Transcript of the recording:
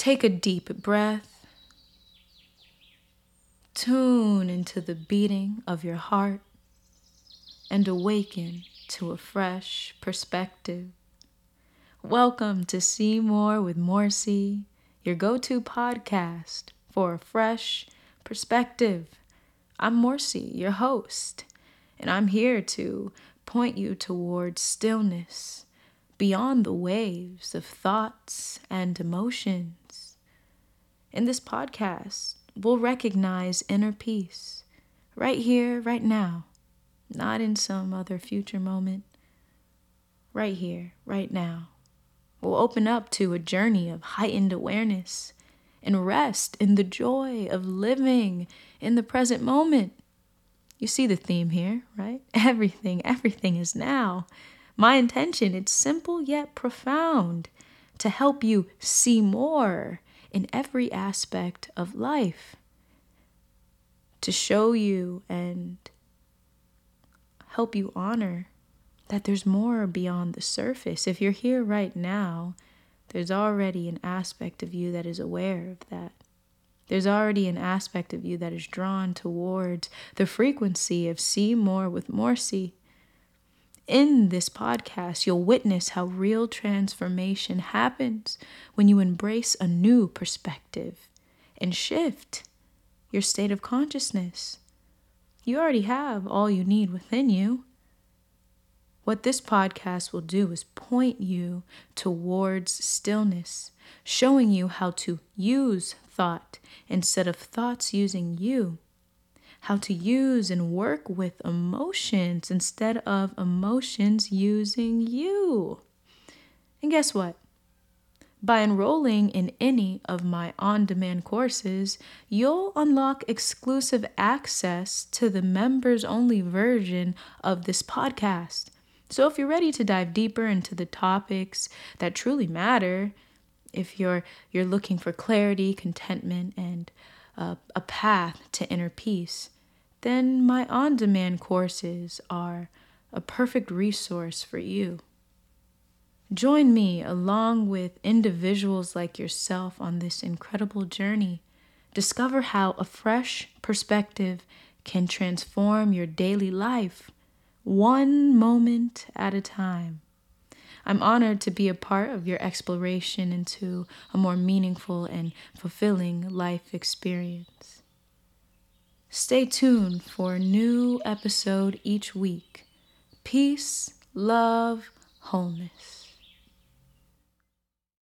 Take a deep breath. Tune into the beating of your heart and awaken to a fresh perspective. Welcome to See More with Morcie, your go to podcast for a fresh perspective. I'm Morcie, your host, and I'm here to point you towards stillness beyond the waves of thoughts and emotions. In this podcast, we'll recognize inner peace right here, right now, not in some other future moment. Right here, right now. We'll open up to a journey of heightened awareness and rest in the joy of living in the present moment. You see the theme here, right? Everything, everything is now. My intention, it's simple yet profound to help you see more in every aspect of life, to show you and help you honor that there's more beyond the surface. If you're here right now, there's already an aspect of you that is aware of that. There's already an aspect of you that is drawn towards the frequency of see more with Morcie in this podcast, you'll witness how real transformation happens when you embrace a new perspective and shift your state of consciousness. You already have all you need within you. What this podcast will do is point you towards stillness, showing you how to use thought instead of thoughts using you how to use and work with emotions instead of emotions using you. And guess what? By enrolling in any of my on demand courses, you'll unlock exclusive access to the members only version of this podcast. So, if you're ready to dive deeper into the topics that truly matter, if you're, you're looking for clarity, contentment, and uh, a path to inner peace, then my on demand courses are a perfect resource for you. Join me along with individuals like yourself on this incredible journey. Discover how a fresh perspective can transform your daily life, one moment at a time. I'm honored to be a part of your exploration into a more meaningful and fulfilling life experience. Stay tuned for a new episode each week. Peace, love, wholeness.